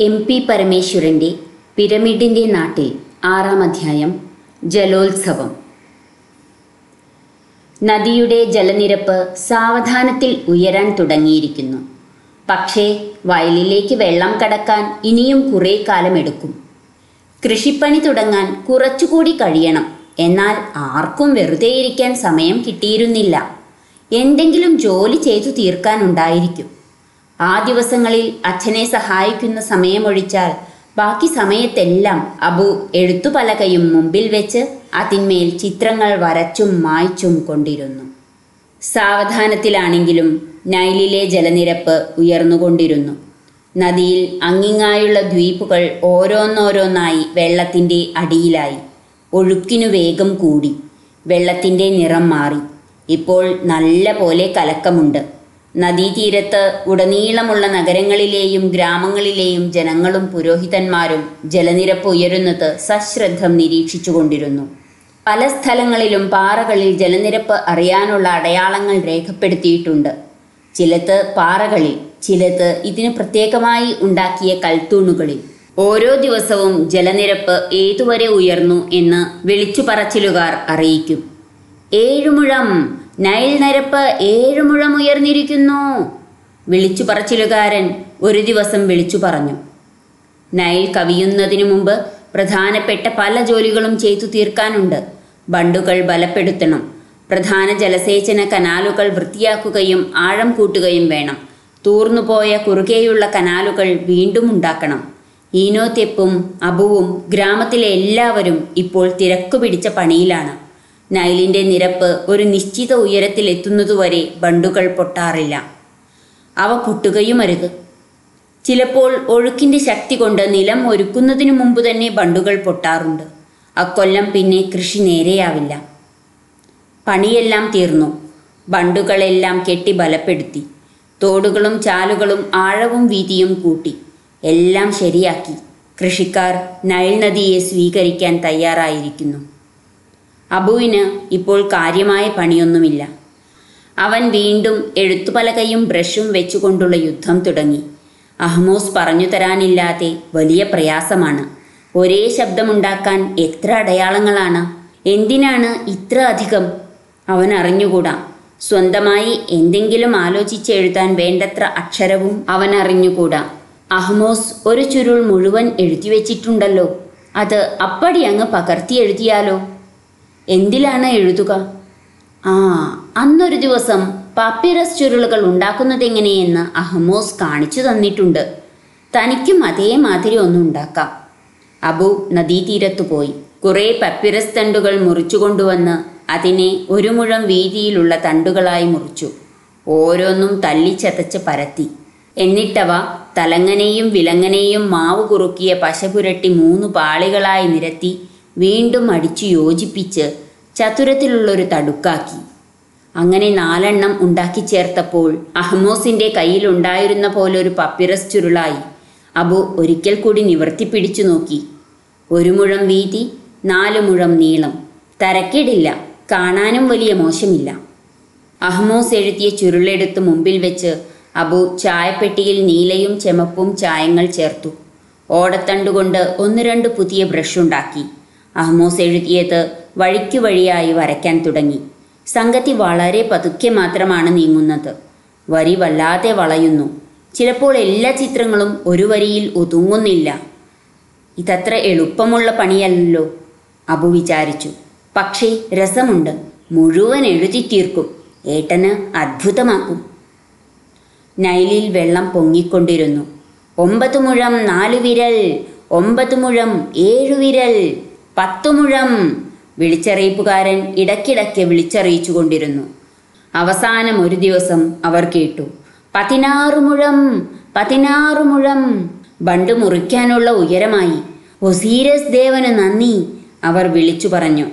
M P പരമേശ്വരന്റെ പിരമിഡിന്റെ നാട്ടിൽ ആറാം അധ്യായം ജലോത്സവം. നദിയുടെ ജലനിരപ്പ് സാവധാനത്തിൽ ഉയരാൻ തുടങ്ങിയിരിക്കുന്നു. പക്ഷേ വയലിലേക്ക് വെള്ളം കടക്കാൻ ഇനിയും കുറേ കാലമെടുക്കും. കൃഷിപ്പണി തുടങ്ങാൻ കുറച്ചുകൂടി കഴിയണം. എന്നാൽ ആർക്കും വെറുതെ ഇരിക്കാൻ സമയം കിട്ടിയിരുന്നില്ല. എന്തെങ്കിലും ജോലി ചെയ്തു തീർക്കാനുണ്ടായിരിക്കും. ആ ദിവസങ്ങളിൽ അച്ഛനെ സഹായിക്കുന്ന സമയമൊഴിച്ചാൽ ബാക്കി സമയത്തെല്ലാം അബു എഴുത്തുപലകയും മുമ്പിൽ വെച്ച് അതിന്മേൽ ചിത്രങ്ങൾ വരച്ചും മായ്ച്ചും കൊണ്ടിരുന്നു. സാവധാനത്തിലാണെങ്കിലും നൈലിലെ ജലനിരപ്പ് ഉയർന്നുകൊണ്ടിരുന്നു. നദിയിൽ അങ്ങിങ്ങായുള്ള ദ്വീപുകൾ ഓരോന്നോരോന്നായി വെള്ളത്തിന്റെ അടിയിലായി. ഒഴുക്കിനു വേഗം കൂടി. വെള്ളത്തിന്റെ നിറം മാറി. ഇപ്പോൾ നല്ല പോലെ കലക്കമുണ്ട്. നദീതീരത്ത് ഉടനീളമുള്ള നഗരങ്ങളിലെയും ഗ്രാമങ്ങളിലെയും ജനങ്ങളും പുരോഹിതന്മാരും ജലനിരപ്പ് ഉയരുന്നത് സശ്രദ്ധം നിരീക്ഷിച്ചുകൊണ്ടിരുന്നു. പല സ്ഥലങ്ങളിലും പാറകളിൽ ജലനിരപ്പ് അറിയാനുള്ള അടയാളങ്ങൾ രേഖപ്പെടുത്തിയിട്ടുണ്ട്. ചിലത് പാറകളിൽ ചിലത് ഇതിന് പ്രത്യേകമായി ഉണ്ടാക്കിയ കൽത്തൂണുകളിൽ. ഓരോ ദിവസവും ജലനിരപ്പ് ഏതുവരെ ഉയർന്നു എന്ന് വിളിച്ചു പറച്ചിലുകാർ അറിയിക്കും. ഏഴുമുഴം നൈൽ നിരപ്പ് ഏഴുമുഴം ഉയർന്നിരിക്കുന്നു. വിളിച്ചു പറച്ചിലുകാരൻ ഒരു ദിവസം വിളിച്ചു പറഞ്ഞു. നൈൽ കവിയുന്നതിനു മുമ്പ് പ്രധാനപ്പെട്ട പല ജോലികളും ചെയ്തു തീർക്കാനുണ്ട്. ബണ്ടുകൾ ബലപ്പെടുത്തണം. പ്രധാന ജലസേചന കനാലുകൾ വൃത്തിയാക്കുകയും ആഴം കൂട്ടുകയും വേണം. തൂർന്നുപോയ കുറുകെയുള്ള കനാലുകൾ വീണ്ടും ഉണ്ടാക്കണം. ഈനോത്തെപ്പും അബുവും ഗ്രാമത്തിലെ എല്ലാവരും ഇപ്പോൾ തിരക്കു പിടിച്ച പണിയിലാണ്. നൈലിന്റെ നിരപ്പ് ഒരു നിശ്ചിത ഉയരത്തിൽ ഉയരത്തിലെത്തുന്നതുവരെ ബണ്ടുകൾ പൊട്ടാറില്ല. അവ പൊട്ടുകയും അരുത് ചിലപ്പോൾ ഒഴുക്കിന്റെ ശക്തി കൊണ്ട് നിലം ഒരുക്കുന്നതിനു മുമ്പ് തന്നെ ബണ്ടുകൾ പൊട്ടാറുണ്ട്. അക്കൊല്ലം പിന്നെ കൃഷി നേരെയാവില്ല. പണിയെല്ലാം തീർന്നു. ബണ്ടുകളെല്ലാം കെട്ടി ബലപ്പെടുത്തി. തോടുകളും ചാലുകളും ആഴവും വീതിയും കൂട്ടി. എല്ലാം ശരിയാക്കി. കൃഷിക്കാർ നൈൽ നദിയെ സ്വീകരിക്കാൻ തയ്യാറായിരിക്കുന്നു. അബുവിന് ഇപ്പോൾ കാര്യമായ പണിയൊന്നുമില്ല. അവൻ വീണ്ടും എഴുത്തുപലകയും ബ്രഷും വെച്ചുകൊണ്ടുള്ള യുദ്ധം തുടങ്ങി. അഹ്മോസ് പറഞ്ഞു തരാനില്ലാതെ വലിയ പ്രയാസമാണ്. ഒരേ ശബ്ദമുണ്ടാക്കാൻ എത്ര അടയാളങ്ങളാണ്. എന്തിനാണ് ഇത്ര അധികം? അവൻ അറിഞ്ഞുകൂടാ. സ്വന്തമായി എന്തെങ്കിലും ആലോചിച്ച് എഴുതാൻ വേണ്ടത്ര അക്ഷരവും അവൻ അറിഞ്ഞുകൂടാ. അഹ്മോസ് ഒരു ചുരുൾ മുഴുവൻ എഴുതി വെച്ചിട്ടുണ്ടല്ലോ. അത് അപ്പടി അങ്ങ് പകർത്തി എഴുതിയാലോ? എന്തിലാണ് എഴുതുക? ആ അന്നൊരു ദിവസം പാപ്പിറസ് ചുരുളുകൾ ഉണ്ടാക്കുന്നതെങ്ങനെയെന്ന് അഹമോസ് കാണിച്ചു തന്നിട്ടുണ്ട്. തനിക്കും അതേമാതിരി ഒന്നും ഉണ്ടാക്കാം. അബു നദീതീരത്തു പോയി. കുറേ പപ്പിറസ് തണ്ടുകൾ മുറിച്ചു കൊണ്ടുവന്ന് അതിനെ ഒരു മുഴം വീതിയിലുള്ള തണ്ടുകളായി മുറിച്ചു. ഓരോന്നും തല്ലിച്ചതച്ച് പരത്തി. എന്നിട്ടവ തലങ്ങനെയും വിലങ്ങനെയും മാവ് കുറുക്കിയ പശ പുരട്ടി മൂന്ന് പാളികളായി നിരത്തി വീണ്ടും അടിച്ചു യോജിപ്പിച്ച് ചതുരത്തിലുള്ളൊരു തടുക്കാക്കി. അങ്ങനെ നാലെണ്ണം ഉണ്ടാക്കി ചേർത്തപ്പോൾ അഹ്മോസിന്റെ കയ്യിലുണ്ടായിരുന്ന പോലെ ഒരു പപ്പിറസ് ചുരുളായി. അബു ഒരിക്കൽ കൂടി നിവർത്തി പിടിച്ചു നോക്കി. ഒരു മുഴം വീതി നാല് മുഴം നീളം. തരക്കേടില്ല കാണാനും വലിയ മോശമില്ല. അഹ്മോസ് എഴുതിയ ചുരുളെടുത്ത് മുമ്പിൽ വെച്ച് അബു ചായപ്പെട്ടിയിൽ നീലയും ചെമപ്പും ചായങ്ങൾ ചേർത്തു. ഓടത്തണ്ടുകൊണ്ട് ഒന്ന് രണ്ട് പുതിയ ബ്രഷ് ഉണ്ടാക്കി അഹ്മോസ് എഴുതിയത് വഴിക്കു വഴിയായി വരയ്ക്കാൻ തുടങ്ങി. സംഗതി വളരെ പതുക്കെ മാത്രമാണ് നീങ്ങുന്നത്. വരി വല്ലാതെ വളയുന്നു. ചിലപ്പോൾ എല്ലാ ചിത്രങ്ങളും ഒരു വരിയിൽ ഒതുങ്ങുന്നില്ല. ഇതത്ര എളുപ്പമുള്ള പണിയല്ലല്ലോ അബു വിചാരിച്ചു. പക്ഷേ രസമുണ്ട്. മുഴുവൻ എഴുതി തീർക്കും. ഏട്ടന് അത്ഭുതമാക്കും നൈലിൽ വെള്ളം പൊങ്ങിക്കൊണ്ടിരുന്നു. ഒമ്പത് മുഴം നാലു വിരൽ ഒമ്പത് മുഴം ഏഴു വിരൽ. പത്തു മുഴം വിളിച്ചറിയിപ്പുകാരൻ ഇടയ്ക്കിടയ്ക്ക് വിളിച്ചറിയിച്ചു കൊണ്ടിരുന്നു അവസാനം ഒരു ദിവസം അവർ കേട്ടു പതിനാറ് മുഴം പതിനാറ് മുഴം ബണ്ട് മുറിക്കാനുള്ള ഉയരമായി. ഒസീരസ് ദേവന് നന്ദി അവർ വിളിച്ചു പറഞ്ഞു.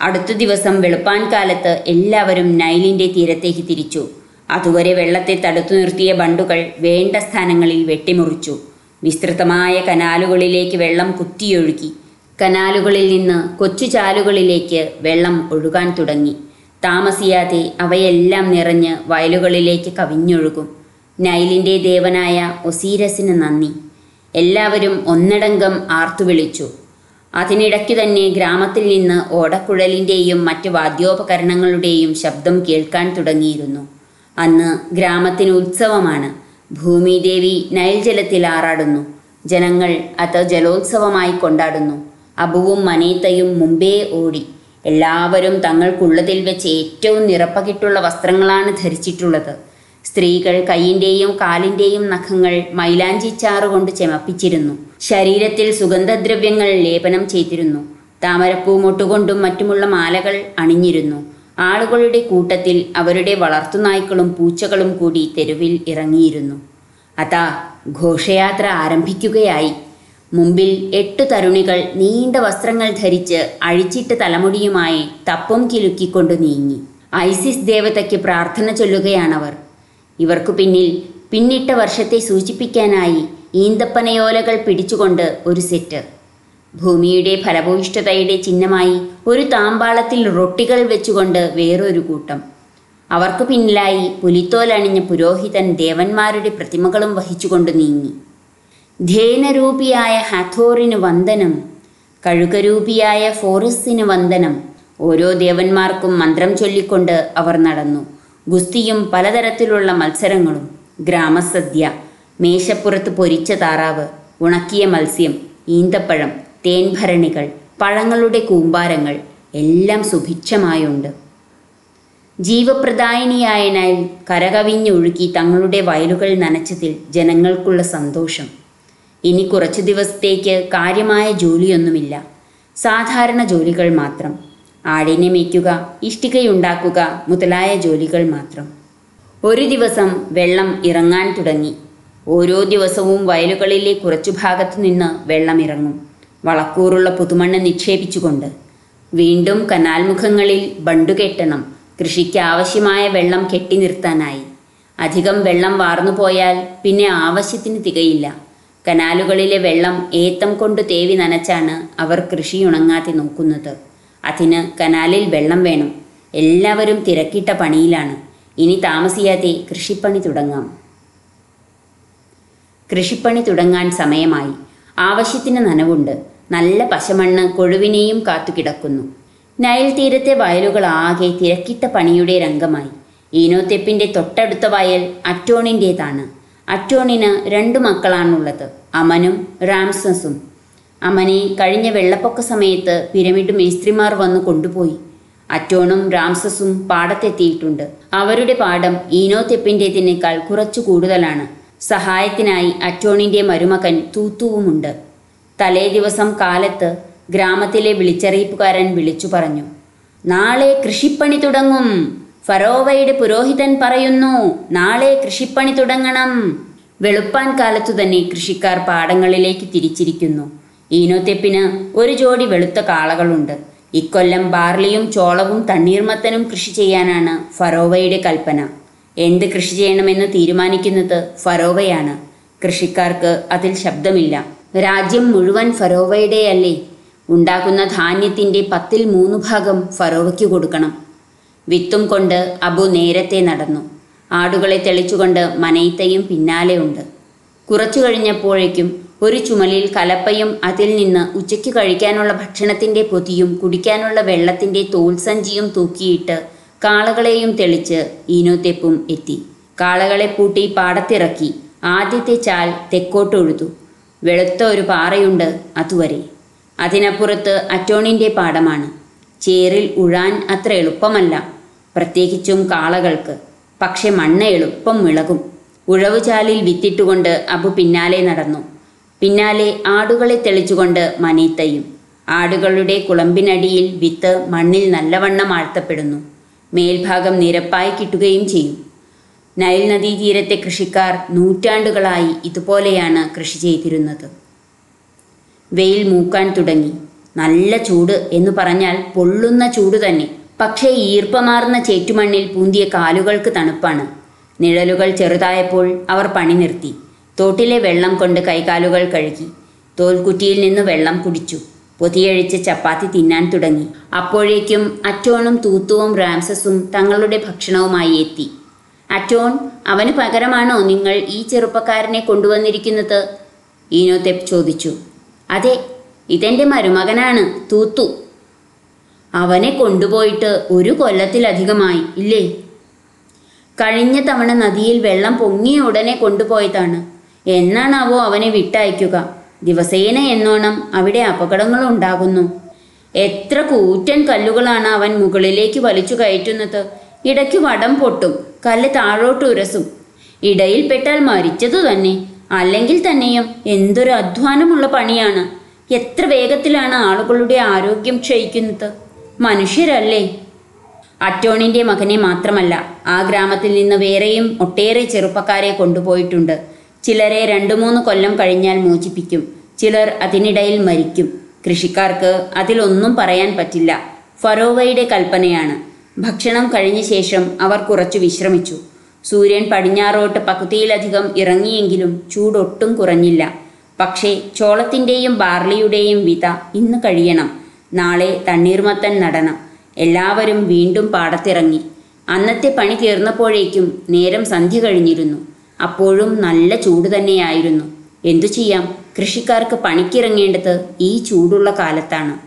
അടുത്ത ദിവസം വെളുപ്പാൻ കാലത്ത് എല്ലാവരും നൈലിന്റെ തീരത്തേക്ക് തിരിച്ചു. അതുവരെ വെള്ളത്തെ തടുത്തു നിർത്തിയ ബണ്ടുകൾ വേണ്ട സ്ഥാനങ്ങളിൽ വെട്ടിമുറിച്ചു. വിസ്തൃതമായ കനാലുകളിലേക്ക് വെള്ളം കുത്തിയൊഴുകി. കനാലുകളിൽ നിന്ന് കൊച്ചു ചാലുകളിലേക്ക് വെള്ളം ഒഴുകാൻ തുടങ്ങി. താമസിയാതെ അവയെല്ലാം നിറഞ്ഞ് വയലുകളിലേക്ക് കവിഞ്ഞൊഴുകും. നൈലിന്റെ ദേവനായ ഒസീരസിന് നന്ദി. എല്ലാവരും ഒന്നടങ്കം ആർത്തുവിളിച്ചു അതിനിടയ്ക്കു തന്നെ ഗ്രാമത്തിൽ നിന്ന് ഓടക്കുഴലിന്റെയും മറ്റ് വാദ്യോപകരണങ്ങളുടെയും ശബ്ദം കേൾക്കാൻ തുടങ്ങിയിരുന്നു. അന്ന് ഗ്രാമത്തിന് ഉത്സവമാണ്. ഭൂമിദേവി നൈൽ ജലത്തിൽ ആറാടുന്നു. ജനങ്ങൾ അത് ജലോത്സവമായി കൊണ്ടാടുന്നു. അബുവും മനീത്തയും മുമ്പേ ഓടി. എല്ലാവരും തങ്ങൾക്കുള്ളതിൽ വെച്ച് ഏറ്റവും നിറപ്പകിട്ടുള്ള വസ്ത്രങ്ങളാണ് ധരിച്ചിട്ടുള്ളത്. സ്ത്രീകൾ കൈയിന്റെയും കാലിന്റെയും നഖങ്ങൾ മൈലാഞ്ചി കൊണ്ട് ചെമപ്പിച്ചിരുന്നു. ശരീരത്തിൽ സുഗന്ധദ്രവ്യങ്ങൾ ലേപനം ചെയ്തിരുന്നു. താമരപ്പൂ മുട്ടുകൊണ്ടും മറ്റുമുള്ള മാലകൾ അണിഞ്ഞിരുന്നു. ആളുകളുടെ കൂട്ടത്തിൽ അവരുടെ വളർത്തുനായ്ക്കളും പൂച്ചകളും കൂടി തെരുവിൽ ഇറങ്ങിയിരുന്നു. അതാ ഘോഷയാത്ര ആരംഭിക്കുകയായി. മുമ്പിൽ എട്ട് തരുണികൾ നീണ്ട വസ്ത്രങ്ങൾ ധരിച്ച് അഴിച്ചിട്ട് തലമുടിയുമായി തപ്പും കിലുക്കിക്കൊണ്ട് നീങ്ങി. ഐസിസ് ദേവതയ്ക്ക് പ്രാർത്ഥന ചൊല്ലുകയാണവർ. ഇവർക്കു പിന്നിൽ പിന്നിട്ട വർഷത്തെ സൂചിപ്പിക്കാനായി ഈന്തപ്പനയോലകൾ പിടിച്ചുകൊണ്ട് ഒരു സെറ്റ്. ഭൂമിയുടെ ഫലഭൂയിഷ്ഠതയുടെ ചിഹ്നമായി ഒരു താമ്പാളത്തിൽ റൊട്ടികൾ വെച്ചുകൊണ്ട് വേറൊരു കൂട്ടം. അവർക്കു പിന്നിലായി പുലിത്തോലണിഞ്ഞ പുരോഹിതൻ ദേവന്മാരുടെ പ്രതിമകളും വഹിച്ചുകൊണ്ട് നീങ്ങി. ധേനരൂപിയായ ഹാഥോറിന് വന്ദനം കഴുകരൂപിയായ ഫോറസിന് വന്ദനം. ഓരോ ദേവന്മാർക്കും മന്ത്രം ചൊല്ലിക്കൊണ്ട് അവർ നടന്നു. ഗുസ്തിയും പലതരത്തിലുള്ള മത്സരങ്ങളും. ഗ്രാമസദ്യ മേശപ്പുറത്ത് പൊരിച്ച താറാവ് ഉണക്കിയ മത്സ്യം ഈന്തപ്പഴം തേൻഭരണികൾ പഴങ്ങളുടെ കൂമ്പാരങ്ങൾ എല്ലാം സുഭിക്ഷമായുണ്ട്. ജീവപ്രദായിനിയായ നൈൽ കരകവിഞ്ഞൊഴുകി തങ്ങളുടെ വയലുകൾ നനച്ചതിൽ ജനങ്ങൾക്കുള്ള സന്തോഷം. ഇനി കുറച്ചു ദിവസത്തേക്ക് കാര്യമായ ജോലിയൊന്നുമില്ല. സാധാരണ ജോലികൾ മാത്രം. ആടിനെ മേയ്ക്കുക ഇഷ്ടികയുണ്ടാക്കുക മുതലായ ജോലികൾ മാത്രം. ഒരു ദിവസം വെള്ളം ഇറങ്ങാൻ തുടങ്ങി. ഓരോ ദിവസവും വയലുകളിലെ കുറച്ചു ഭാഗത്തു നിന്ന് വെള്ളം ഇറങ്ങും. വളക്കൂറുള്ള പുതുമണ്ണ് നിക്ഷേപിച്ചുകൊണ്ട്. വീണ്ടും കനാൽ മുഖങ്ങളിൽ ബണ്ടു കെട്ടണം. കൃഷിക്ക് ആവശ്യമായ വെള്ളം കെട്ടി നിർത്താനായി. അധികം വെള്ളം വാർന്നു പോയാൽ പിന്നെ ആവശ്യത്തിന് തികയില്ല. കനാലുകളിലെ വെള്ളം ഏത്തം കൊണ്ട് തേവി നനച്ചാണ് അവർ കൃഷി ഉണങ്ങാതെ നോക്കുന്നത്. അതിന് കനാലിൽ വെള്ളം വേണം. എല്ലാവരും തിരക്കിട്ട പണിയിലാണ്. ഇനി താമസിയാതെ കൃഷിപ്പണി തുടങ്ങാം. കൃഷിപ്പണി തുടങ്ങാൻ സമയമായി. ആവശ്യത്തിന് നനവുണ്ട്. നല്ല പശമണ്ണ് കൊഴുവിനെയും കാത്തുകിടക്കുന്നു. നയൽ തീരത്തെ വയലുകൾ ആകെ തിരക്കിട്ട പണിയുടെ രംഗമായി. ഈനോത്തെപ്പിന്റെ തൊട്ടടുത്ത വയൽ അറ്റോണിന്റേതാണ് അറ്റോണിന് രണ്ടു മക്കളാണുള്ളത് അമനും റാംസസും. അമനെ കഴിഞ്ഞ വെള്ളപ്പൊക്ക സമയത്ത് പിരമിഡ് മേസ്ത്രിമാർ വന്നു കൊണ്ടുപോയി. അറ്റോണും റാംസസും പാടത്തെത്തിയിട്ടുണ്ട്. അവരുടെ പാടം ഈനോത്തെപ്പിന്റേതിനേക്കാൾ കുറച്ചു കൂടുതലാണ്. സഹായത്തിനായി അറ്റോണിന്റെ മരുമകൻ തൂത്തുവുമുണ്ട്. തലേ ദിവസം കാലത്ത് ഗ്രാമത്തിലെ വിളിച്ചറിയിപ്പുകാരൻ വിളിച്ചു പറഞ്ഞു നാളെ കൃഷിപ്പണി തുടങ്ങും. ഫറോവയുടെ പുരോഹിതൻ പറയുന്നു നാളെ കൃഷിപ്പണി തുടങ്ങണം. വെളുപ്പാൻ കാലത്തു തന്നെ കൃഷിക്കാർ പാടങ്ങളിലേക്ക് തിരിച്ചിരിക്കുന്നു. ഈനോത്തെപ്പിന് ഒരു ജോഡി വെളുത്ത കാളകളുണ്ട്. ഇക്കൊല്ലം ബാർലിയും ചോളവും തണ്ണീർമത്തനും കൃഷി ചെയ്യാനാണ് ഫറോവയുടെ കൽപ്പന. എന്ത് കൃഷി ചെയ്യണമെന്ന് തീരുമാനിക്കുന്നത് ഫറോവയാണ്. കൃഷിക്കാർക്ക് അതിൽ ശബ്ദമില്ല. രാജ്യം മുഴുവൻ ഫറോവയുടെയല്ലേ. ഉണ്ടാക്കുന്ന ധാന്യത്തിന്റെ പത്തിൽ മൂന്ന് ഭാഗം ഫറോവയ്ക്ക് കൊടുക്കണം. വിത്തും കൊണ്ട് അബു നേരത്തെ നടന്നു. ആടുകളെ തെളിച്ചുകൊണ്ട് മനയിത്തയും പിന്നാലെയുണ്ട് കുറച്ചു കഴിഞ്ഞപ്പോഴേക്കും ഒരു ചുമലിൽ കലപ്പയും അതിൽ നിന്ന് ഉച്ചയ്ക്ക് കഴിക്കാനുള്ള ഭക്ഷണത്തിന്റെ പൊതിയും കുടിക്കാനുള്ള വെള്ളത്തിന്റെ തോൽസഞ്ചിയും തൂക്കിയിട്ട് കാളകളെയും തെളിച്ച് ഈനോത്തെപ്പും എത്തി. കാളകളെ പൂട്ടി പാടത്തിറക്കി. ആദ്യത്തെ ചാൽ തെക്കോട്ടൊഴുതു വെളുത്ത ഒരു പാറയുണ്ട് അതുവരെ. അതിനപ്പുറത്ത് അറ്റോണിന്റെ പാടമാണ്. ചേറിൽ ഉഴാൻ അത്ര എളുപ്പമല്ല. പ്രത്യേകിച്ചും കാളകൾക്ക്. പക്ഷെ മണ്ണ് എളുപ്പം വിളകും ഉഴവുചാലിൽ വിത്തിട്ടുകൊണ്ട് അബു പിന്നാലെ നടന്നു. പിന്നാലെ ആടുകളെ തെളിച്ചുകൊണ്ട് മനീത്തയും. ആടുകളുടെ കുളമ്പിനടിയിൽ വിത്ത് മണ്ണിൽ നല്ലവണ്ണം ആഴ്ത്തപ്പെടുന്നു. മേൽഭാഗം നിരപ്പായി കിട്ടുകയും ചെയ്യും. നൈൽ നദീതീരത്തെ കൃഷിക്കാർ നൂറ്റാണ്ടുകളായി ഇതുപോലെയാണ് കൃഷി ചെയ്തിരുന്നത്. വെയിൽ മൂക്കാൻ തുടങ്ങി. നല്ല ചൂട് എന്ന് പറഞ്ഞാൽ പൊള്ളുന്ന ചൂട് തന്നെ. പക്ഷേ ഈർപ്പമാർന്ന ചേറ്റുമണ്ണിൽ പൂന്തിയ കാലുകൾക്ക് തണുപ്പാണ്. നിഴലുകൾ ചെറുതായപ്പോൾ അവർ പണി നിർത്തി. തോട്ടിലെ വെള്ളം കൊണ്ട് കൈകാലുകൾ കഴുകി. തോൽക്കുറ്റിയിൽ നിന്ന് വെള്ളം കുടിച്ചു. പൊതിയഴിച്ച് ചപ്പാത്തി തിന്നാൻ തുടങ്ങി. അപ്പോഴേക്കും അറ്റോണും തൂത്തുവും റാംസസും തങ്ങളുടെ ഭക്ഷണവുമായി എത്തി. അറ്റോൺ അവന് പകരമാണോ നിങ്ങൾ ഈ ചെറുപ്പക്കാരനെ കൊണ്ടുവന്നിരിക്കുന്നത്? ഈനോതെപ് ചോദിച്ചു. അതെ ഇതെന്റെ മരുമകനാണ് തൂത്തു. അവനെ കൊണ്ടുപോയിട്ട് ഒരു കൊല്ലത്തിലധികമായി ഇല്ലേ? കഴിഞ്ഞ തവണ നദിയിൽ വെള്ളം പൊങ്ങിയ ഉടനെ കൊണ്ടുപോയതാണ്. എന്നാണാവോ അവനെ വിട്ടയക്കുക? ദിവസേന എന്നോണം അവിടെ അപകടങ്ങൾ ഉണ്ടാകുന്നു എത്ര കൂറ്റൻ കല്ലുകളാണ് അവൻ മുകളിലേക്ക് വലിച്ചു കയറ്റുന്നത്. ഇടയ്ക്ക് വടം പൊട്ടും കല്ല് താഴോട്ട് ഉരസും. ഇടയിൽപ്പെട്ടാൽ മരിച്ചതു തന്നെ. അല്ലെങ്കിൽ തന്നെയും എന്തൊരു അധ്വാനമുള്ള പണിയാണ്. എത്ര വേഗത്തിലാണ് ആളുകളുടെ ആരോഗ്യം ക്ഷയിക്കുന്നത്. മനുഷ്യരല്ലേ? അറ്റോണിന്റെ മകനെ മാത്രമല്ല ആ ഗ്രാമത്തിൽ നിന്ന് വേറെയും ഒട്ടേറെ ചെറുപ്പക്കാരെ കൊണ്ടുപോയിട്ടുണ്ട്. ചിലരെ രണ്ടു മൂന്ന് കൊല്ലം കഴിഞ്ഞാൽ മോചിപ്പിക്കും. ചിലർ അതിനിടയിൽ മരിക്കും. കൃഷിക്കാർക്ക് അതിലൊന്നും പറയാൻ പറ്റില്ല. ഫറോവയുടെ കൽപ്പനയാണ്. ഭക്ഷണം കഴിഞ്ഞ ശേഷം അവർ കുറച്ചു വിശ്രമിച്ചു. സൂര്യൻ പടിഞ്ഞാറോട്ട് പകുതിയിലധികം ഇറങ്ങിയെങ്കിലും ചൂടൊട്ടും കുറഞ്ഞില്ല. പക്ഷേ ചോളത്തിന്റെയും ബാർലിയുടെയും വിത ഇന്ന് കഴിയണം. നാളെ തണ്ണീർമത്തൻ നടണം. എല്ലാവരും വീണ്ടും പാടത്തിറങ്ങി. അന്നത്തെ പണി തീർന്നപ്പോഴേക്കും നേരം സന്ധ്യ കഴിഞ്ഞിരുന്നു. അപ്പോഴും നല്ല ചൂട് തന്നെയായിരുന്നു. എന്തു ചെയ്യാം? കൃഷിക്കാർക്ക് പണിക്കിറങ്ങേണ്ടത് ഈ ചൂടുള്ള കാലത്താണ്.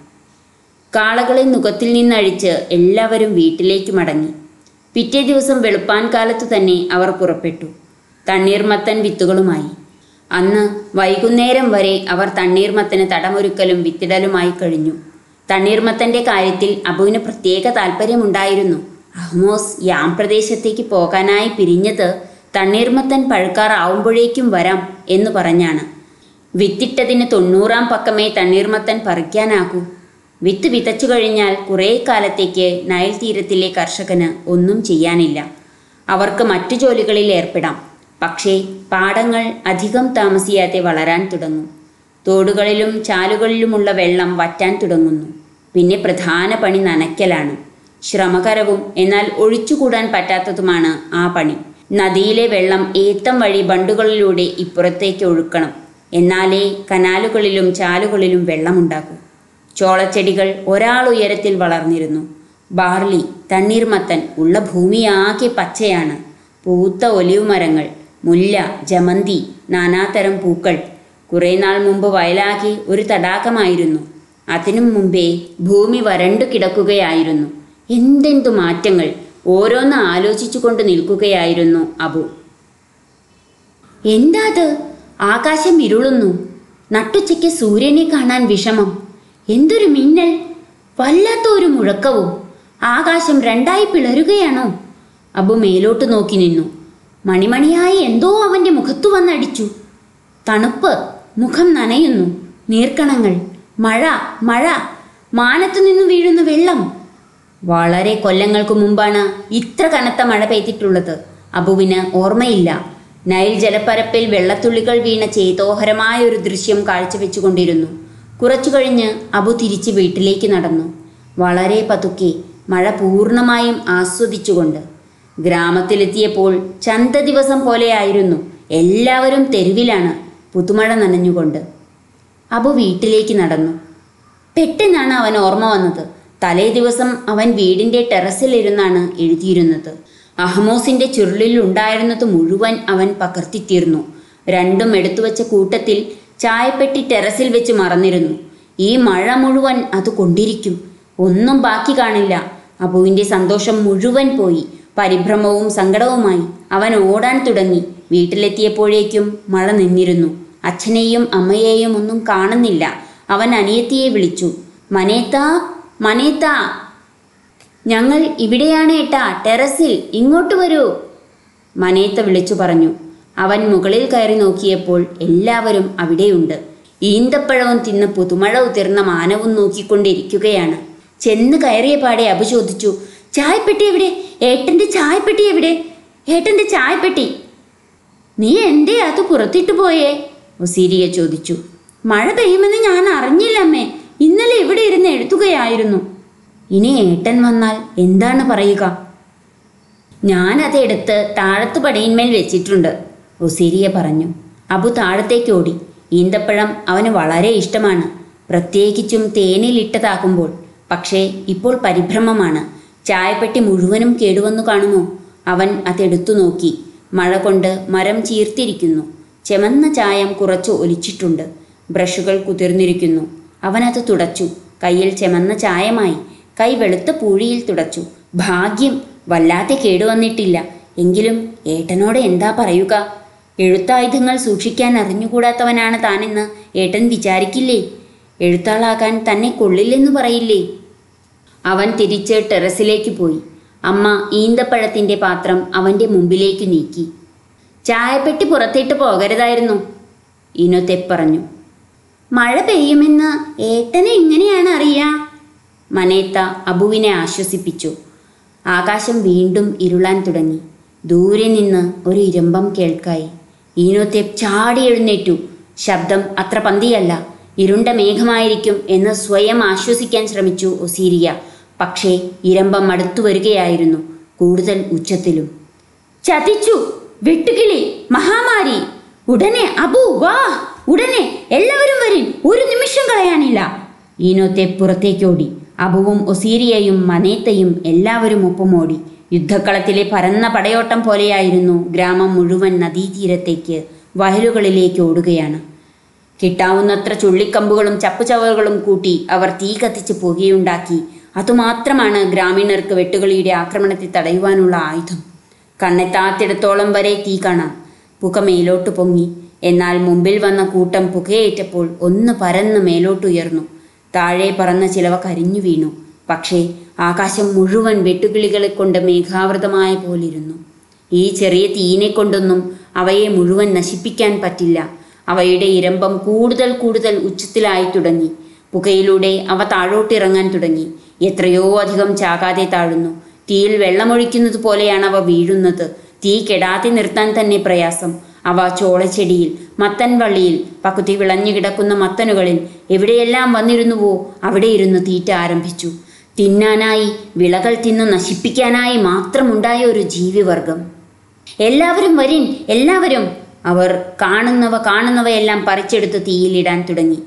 കാളകളെ മുഖത്തിൽ നിന്നഴിച്ച് എല്ലാവരും വീട്ടിലേക്ക് മടങ്ങി. പിറ്റേ ദിവസം വെളുപ്പാൻ കാലത്തു തന്നെ അവർ പുറപ്പെട്ടു. തണ്ണീർമത്തൻ വിത്തുകളുമായി. അന്ന് വൈകുന്നേരം വരെ അവർ തണ്ണീർമത്തന് തടമൊരുക്കലും വിത്തിടലുമായി കഴിഞ്ഞു. തണ്ണീർമത്തന്റെ കാര്യത്തിൽ അബുവിന് പ്രത്യേക താല്പര്യമുണ്ടായിരുന്നു അഹ്മോസ് യാം പ്രദേശത്തേക്ക് പോകാനായി പിരിഞ്ഞത് തണ്ണീർമത്തൻ പഴുക്കാറാവുമ്പോഴേക്കും വരാം എന്ന് പറഞ്ഞാണ്. വിത്തിട്ടതിന് തൊണ്ണൂറാം പക്കമേ തണ്ണീർമത്തൻ പറിക്കാനാകൂ. വിത്ത് വിതച്ചു കഴിഞ്ഞാൽ കുറേ കാലത്തേക്ക് നയൽ തീരത്തിലെ കർഷകന് ഒന്നും ചെയ്യാനില്ല. അവർക്ക് മറ്റു ജോലികളിൽ ഏർപ്പെടാം. പക്ഷേ പാടങ്ങൾ അധികം താമസിയാതെ വളരാൻ തുടങ്ങും. തോടുകളിലും ചാലുകളിലുമുള്ള വെള്ളം വറ്റാൻ തുടങ്ങുന്നു. പിന്നെ പ്രധാന പണി നനയ്ക്കലാണ്. ശ്രമകരവും എന്നാൽ ഒഴിച്ചുകൂടാൻ പറ്റാത്തതുമാണ് ആ പണി. നദിയിലെ വെള്ളം ഏത്തം വഴി ബണ്ടുകളിലൂടെ ഇപ്പുറത്തേക്ക് ഒഴുക്കണം. എന്നാലേ കനാലുകളിലും ചാലുകളിലും വെള്ളമുണ്ടാകൂ. ചോളച്ചെടികൾ ഒരാൾ ഉയരത്തിൽ വളർന്നിരുന്നു. ബാർലി തണ്ണീർമത്തൻ ഉള്ള ഭൂമിയാകെ പച്ചയാണ്. പൂത്ത ഒലിവ് മരങ്ങൾ മുല്ല ജമന്തി നാനാതരം പൂക്കൾ. കുറേ നാൾ മുമ്പ് വയലാകെ ഒരു തടാകമായിരുന്നു. അതിനും മുമ്പേ ഭൂമി വരണ്ടു കിടക്കുകയായിരുന്നു. എന്തെന്തു മാറ്റങ്ങൾ? ഓരോന്ന് ആലോചിച്ചുകൊണ്ട് നിൽക്കുകയായിരുന്നു അബു. എന്താത്? ആകാശം ഇരുളുന്നു. നട്ടുച്ചയ്ക്ക് സൂര്യനെ കാണാൻ വിഷമം. എന്തൊരു മിന്നൽ? വല്ലാത്ത ഒരു മുഴക്കവും. ആകാശം രണ്ടായി പിളരുകയാണോ? അബു മേലോട്ട് നോക്കി നിന്നു. മണിമണിയായി എന്തോ അവന്റെ മുഖത്തു വന്നടിച്ചു. തണുപ്പ്. മുഖം നനയുന്നു. നീർക്കണങ്ങൾ. മഴ മഴ. മാനത്തു നിന്ന് വീഴുന്ന വെള്ളം. വളരെ കൊല്ലങ്ങൾക്ക് മുമ്പാണ് ഇത്ര കനത്ത മഴ പെയ്തിട്ടുള്ളത്. അബുവിന് ഓർമ്മയില്ല. നൈൽ ജലപ്പരപ്പിൽ വെള്ളത്തുള്ളികൾ വീണ ചേതോഹരമായ ഒരു ദൃശ്യം കാഴ്ചവെച്ചുകൊണ്ടിരുന്നു. കുറച്ചു കഴിഞ്ഞ് അബു തിരിച്ച് വീട്ടിലേക്ക് നടന്നു. വളരെ പതുക്കെ മഴ പൂർണമായും ആസ്വദിച്ചുകൊണ്ട്. ഗ്രാമത്തിലെത്തിയപ്പോൾ ചന്ത ദിവസം പോലെയായിരുന്നു. എല്ലാവരും തെരുവിലാണ്. പുതുമഴ നനഞ്ഞുകൊണ്ട്. അബു വീട്ടിലേക്ക് നടന്നു. പെട്ടെന്നാണ് അവൻ ഓർമ്മ വന്നത്. തലേ ദിവസം അവൻ വീടിന്റെ ടെറസിലിരുന്നാണ് എഴുതിയിരുന്നത്. അഹ്മോസിന്റെ ചുരുളിൽ ഉണ്ടായിരുന്നത് മുഴുവൻ അവൻ പകർത്തിത്തീർന്നു. രണ്ടും എടുത്തുവച്ച കൂട്ടത്തിൽ ചായപ്പെട്ടി ടെറസിൽ വെച്ച് മറന്നിരുന്നു. ഈ മഴ മുഴുവൻ അത് കൊണ്ടിരിക്കും. ഒന്നും ബാക്കി കാണില്ല. അബുവിന്റെ സന്തോഷം മുഴുവൻ പോയി. പരിഭ്രമവും സങ്കടവുമായി അവൻ ഓടാൻ തുടങ്ങി. വീട്ടിലെത്തിയപ്പോഴേക്കും മഴ നിന്നിരുന്നു. അച്ഛനെയും അമ്മയെയും ഒന്നും കാണുന്നില്ല. അവൻ അനിയത്തിയെ വിളിച്ചു മനേത്ത മനേത്ത ഞങ്ങൾ ഇവിടെയാണ് ഏട്ടാ ടെറസിൽ ഇങ്ങോട്ട് വരൂ. മനേത്ത വിളിച്ചു പറഞ്ഞു. അവൻ മുകളിൽ കയറി നോക്കിയപ്പോൾ എല്ലാവരും അവിടെയുണ്ട്. ഈന്തപ്പഴവും തിന്ന് പുതുമഴ ഉതിർന്ന മാനവും നോക്കിക്കൊണ്ടിരിക്കുകയാണ്. ചെന്ന് കയറിയ പാടെ അബു ചോദിച്ചു ചായപ്പെട്ടി എവിടെ? ഏട്ടന്റെ ചായപ്പെട്ടി എവിടെ? ഏട്ടന്റെ ചായപ്പെട്ടി? നീ എന്തേ അത് പുറത്തിട്ട് പോയേ? ഒസീരിയ ചോദിച്ചു മഴ പെയ്യുമെന്ന് ഞാൻ അറിഞ്ഞില്ല അമ്മേ. ഇന്നലെ ഇവിടെ ഇരുന്ന് എഴുത്തുകയായിരുന്നു ഇനി ഏട്ടൻ വന്നാൽ എന്താണ് പറയുക? ഞാൻ അതെടുത്ത് താഴത്തു പടിയിന്മേൽ വെച്ചിട്ടുണ്ട് ഒസീരിയ പറഞ്ഞു. അബു താഴത്തേക്ക് ഓടി. ഈന്തപ്പഴം അവന് വളരെ ഇഷ്ടമാണ്. പ്രത്യേകിച്ചും തേനിലിട്ടതാക്കുമ്പോൾ പക്ഷേ ഇപ്പോൾ പരിഭ്രമമാണ്. ചായപ്പെട്ടി മുഴുവനും കേടുവന്നു കാണുമോ? അവൻ അതെടുത്തു നോക്കി. മഴ കൊണ്ട് മരം ചീർത്തിരിക്കുന്നു. ചെമന്ന ചായം കുറച്ച് ഒലിച്ചിട്ടുണ്ട്. ബ്രഷുകൾ കുതിർന്നിരിക്കുന്നു. അവനത് തുടച്ചു. കയ്യിൽ ചെമന്ന ചായമായി. കൈ വെളുത്ത പൂഴിയിൽ തുടച്ചു. ഭാഗ്യം വല്ലാതെ കേടുവന്നിട്ടില്ല. എങ്കിലും ഏട്ടനോട് എന്താ പറയുക? എഴുത്തായുധങ്ങൾ സൂക്ഷിക്കാൻ അറിഞ്ഞുകൂടാത്തവനാണ് താനെന്ന് ഏട്ടൻ വിചാരിക്കില്ലേ? എഴുത്താളാകാൻ തന്നെ കൊള്ളില്ലെന്ന് പറയില്ലേ? അവൻ തിരിച്ച് ടെറസിലേക്ക് പോയി. അമ്മ ഈന്തപ്പഴത്തിന്റെ പാത്രം അവന്റെ മുമ്പിലേക്ക് നീക്കി. ചായപ്പെട്ടി പുറത്തിട്ട് പോകരുതായിരുന്നു. ഇനോത്തെ പറഞ്ഞു മഴ പെയ്യുമെന്ന് ഏട്ടനെ എങ്ങനെയാണ് അറിയാ? മനേത്ത അബുവിനെ ആശ്വസിപ്പിച്ചു. ആകാശം വീണ്ടും ഇരുളാൻ തുടങ്ങി. ദൂരെ നിന്ന് ഒരു ഇരമ്പം കേൾക്കായി. ഈനോത്തെ ചാടി എഴുന്നേറ്റു. ശബ്ദം അത്ര പന്തിയല്ല. ഇരുണ്ട മേഘമായിരിക്കും എന്ന് സ്വയം ആശ്വസിക്കാൻ ശ്രമിച്ചു ഒസീരിയ. പക്ഷേ ഇരമ്പം അടുത്തു വരികയായിരുന്നു. കൂടുതൽ ഉച്ചത്തിലും. ചതിച്ചു! വെട്ടുകിളി മഹാമാരി. ഉടനെ അബു വാ. ഉടനെ എല്ലാവരും വരിൻ. ഒരു നിമിഷം കളയാനില്ല. ഈനോത്തെ പുറത്തേക്കോടി. അബുവും ഒസീരിയയും മനേത്തയും എല്ലാവരും ഒപ്പമോടി യുദ്ധക്കളത്തിലെ പരന്ന പടയോട്ടം പോലെയായിരുന്നു ഗ്രാമം മുഴുവൻ നദീതീരത്തേക്ക് വയലുകളിലേക്ക് ഓടുകയാണ്. കിട്ടാവുന്നത്ര ചുള്ളിക്കമ്പുകളും ചപ്പുചവറുകളും കൂട്ടി അവർ തീ കത്തിച്ച് പുകയുണ്ടാക്കി. അതുമാത്രമാണ് ഗ്രാമീണർക്ക് വെട്ടുകളിയുടെ ആക്രമണത്തെ തടയുവാനുള്ള ആയുധം. കണ്ണെത്താത്തിടത്തോളം വരെ തീ കാണാം. പുക മേലോട്ട് പൊങ്ങി. എന്നാൽ മുമ്പിൽ വന്ന കൂട്ടം പുകയേറ്റപ്പോൾ ഒന്ന് പരന്ന് മേലോട്ടുയർന്നു. താഴെ പറന്ന ചിലവ കരിഞ്ഞു വീണു. പക്ഷേ ആകാശം മുഴുവൻ വെട്ടുകിളികളെ കൊണ്ട് മേഘാവൃതമായ പോലിരുന്നു. ഈ ചെറിയ തീയിനെ കൊണ്ടൊന്നും അവയെ മുഴുവൻ നശിപ്പിക്കാൻ പറ്റില്ല. അവയുടെ ഇരമ്പം കൂടുതൽ കൂടുതൽ ഉച്ചത്തിലായി തുടങ്ങി. പുകയിലൂടെ അവ താഴോട്ടിറങ്ങാൻ തുടങ്ങി. എത്രയോ അധികം ചാകാതെ താഴുന്നു. തീയിൽ വെള്ളമൊഴിക്കുന്നത് പോലെയാണ് അവ വീഴുന്നത്. തീ കെടാതെ നിർത്താൻ തന്നെ പ്രയാസം. അവ ചോളച്ചെടിയിൽ മത്തൻ വള്ളിയിൽ പകുതി വിളഞ്ഞു കിടക്കുന്ന മത്തനുകളിൽ എവിടെയെല്ലാം വന്നിരുന്നുവോ അവിടെ ഇരുന്ന് തീറ്റ ആരംഭിച്ചു. തിന്നാനായി വിളകൾ തിന്നു നശിപ്പിക്കാനായി മാത്രമുണ്ടായ ഒരു ജീവിവർഗം. എല്ലാവരും വരിൻ എല്ലാവരും! അവർ കാണുന്നവ കാണുന്നവയെല്ലാം പറിച്ചെടുത്ത് തീയിലിടാൻ തുടങ്ങി.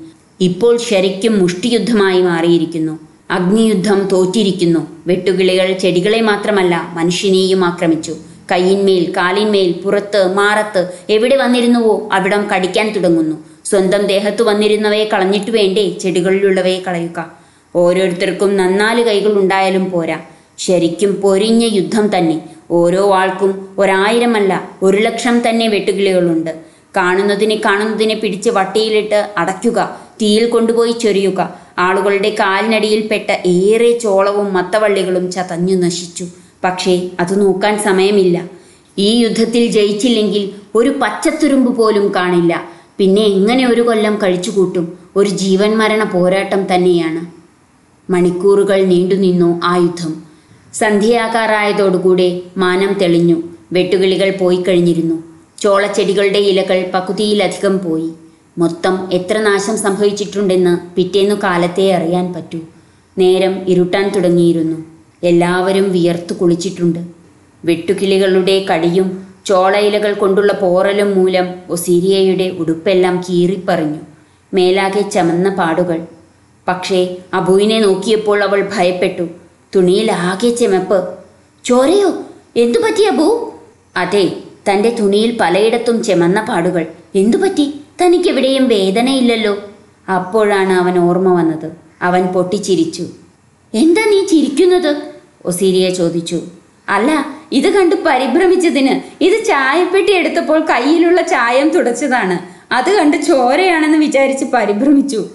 ഇപ്പോൾ ശരിക്കും മുഷ്ടിയുദ്ധമായി മാറിയിരിക്കുന്നു. അഗ്നിയുദ്ധം തോറ്റിരിക്കുന്നു. വെട്ടുകിളികൾ ചെടികളെ മാത്രമല്ല മനുഷ്യനെയും ആക്രമിച്ചു. കയ്യിന്മേൽ കാലിന്മേൽ പുറത്ത് മാറത്ത് എവിടെ വന്നിരുന്നുവോ അവിടം കടിക്കാൻ തുടങ്ങുന്നു. സ്വന്തം ദേഹത്ത് വന്നിരുന്നവയെ കളഞ്ഞിട്ട് വേണ്ടേ ചെടികളിലുള്ളവയെ കളയുക. ഓരോരുത്തർക്കും നന്നാൽ കൈകൾ ഉണ്ടായാലും പോരാ. ശരിക്കും പൊരിഞ്ഞ യുദ്ധം തന്നെ. ഓരോ ആൾക്കും ഒരായിരമല്ല ഒരു ലക്ഷം തന്നെ വെട്ടുകിളികളുണ്ട്. കാണുന്നതിനെ കാണുന്നതിനെ പിടിച്ച് വട്ടിയിലിട്ട് അടയ്ക്കുക തീയിൽ കൊണ്ടുപോയി ചൊരിയുക. ആളുകളുടെ കാലിനടിയിൽപ്പെട്ട ഏറെ ചോളവും മത്തവള്ളികളും ചതഞ്ഞു നശിച്ചു. പക്ഷേ അത് നോക്കാൻ സമയമില്ല. ഈ യുദ്ധത്തിൽ ജയിച്ചില്ലെങ്കിൽ ഒരു പച്ചത്തുരുമ്പ് പോലും കാണില്ല. പിന്നെ എങ്ങനെ ഒരു കൊല്ലം കഴിച്ചുകൂട്ടും? ഒരു ജീവൻ മരണ പോരാട്ടം തന്നെയാണ്. മണിക്കൂറുകൾ നീണ്ടുനിന്നു ആ യുദ്ധം. സന്ധ്യയാകാറായതോടുകൂടെ മാനം തെളിഞ്ഞു. വെട്ടുകിളികൾ പോയി കഴിഞ്ഞിരുന്നു. ചോളച്ചെടികളുടെ ഇലകൾ പകുതിയിലധികം പോയി. മൊത്തം എത്ര നാശം സംഭവിച്ചിട്ടുണ്ടെന്ന് പിറ്റേന്നു കാലത്തെ അറിയാൻ പറ്റൂ. നേരം ഇരുട്ടാൻ തുടങ്ങിയിരുന്നു. എല്ലാവരും വിയർത്തു കുളിച്ചിട്ടുണ്ട്. വെട്ടുകിളികളുടെ കടിയും ചോളയിലകൾ കൊണ്ടുള്ള പോറലും മൂലം ഒസീരിയയുടെ ഉടുപ്പെല്ലാം കീറിപ്പറിഞ്ഞു. മേലാകെ ചമന്ന പാടുകൾ. പക്ഷേ അബുവിനെ നോക്കിയപ്പോൾ അവൾ ഭയപ്പെട്ടു. തുണിയിൽ ആകെ ചെമപ്പ്. ചോരയോ? എന്തു പറ്റി അബു? അതെ തന്റെ തുണിയിൽ പലയിടത്തും ചെമന്ന പാടുകൾ. എന്തു പറ്റി തനിക്കെവിടെയും വേദനയില്ലല്ലോ. അപ്പോഴാണ് അവൻ ഓർമ്മ വന്നത്. അവൻ പൊട്ടിച്ചിരിച്ചു. എന്താ നീ ചിരിക്കുന്നത്? ഒസീരിയ ചോദിച്ചു. അല്ല ഇത് കണ്ട് പരിഭ്രമിച്ചതിന് ഇത് ചായപ്പെട്ടി എടുത്തപ്പോൾ കയ്യിലുള്ള ചായം തുടച്ചതാണ്. അത് കണ്ട് ചോരയാണെന്ന് വിചാരിച്ച് പരിഭ്രമിച്ചു.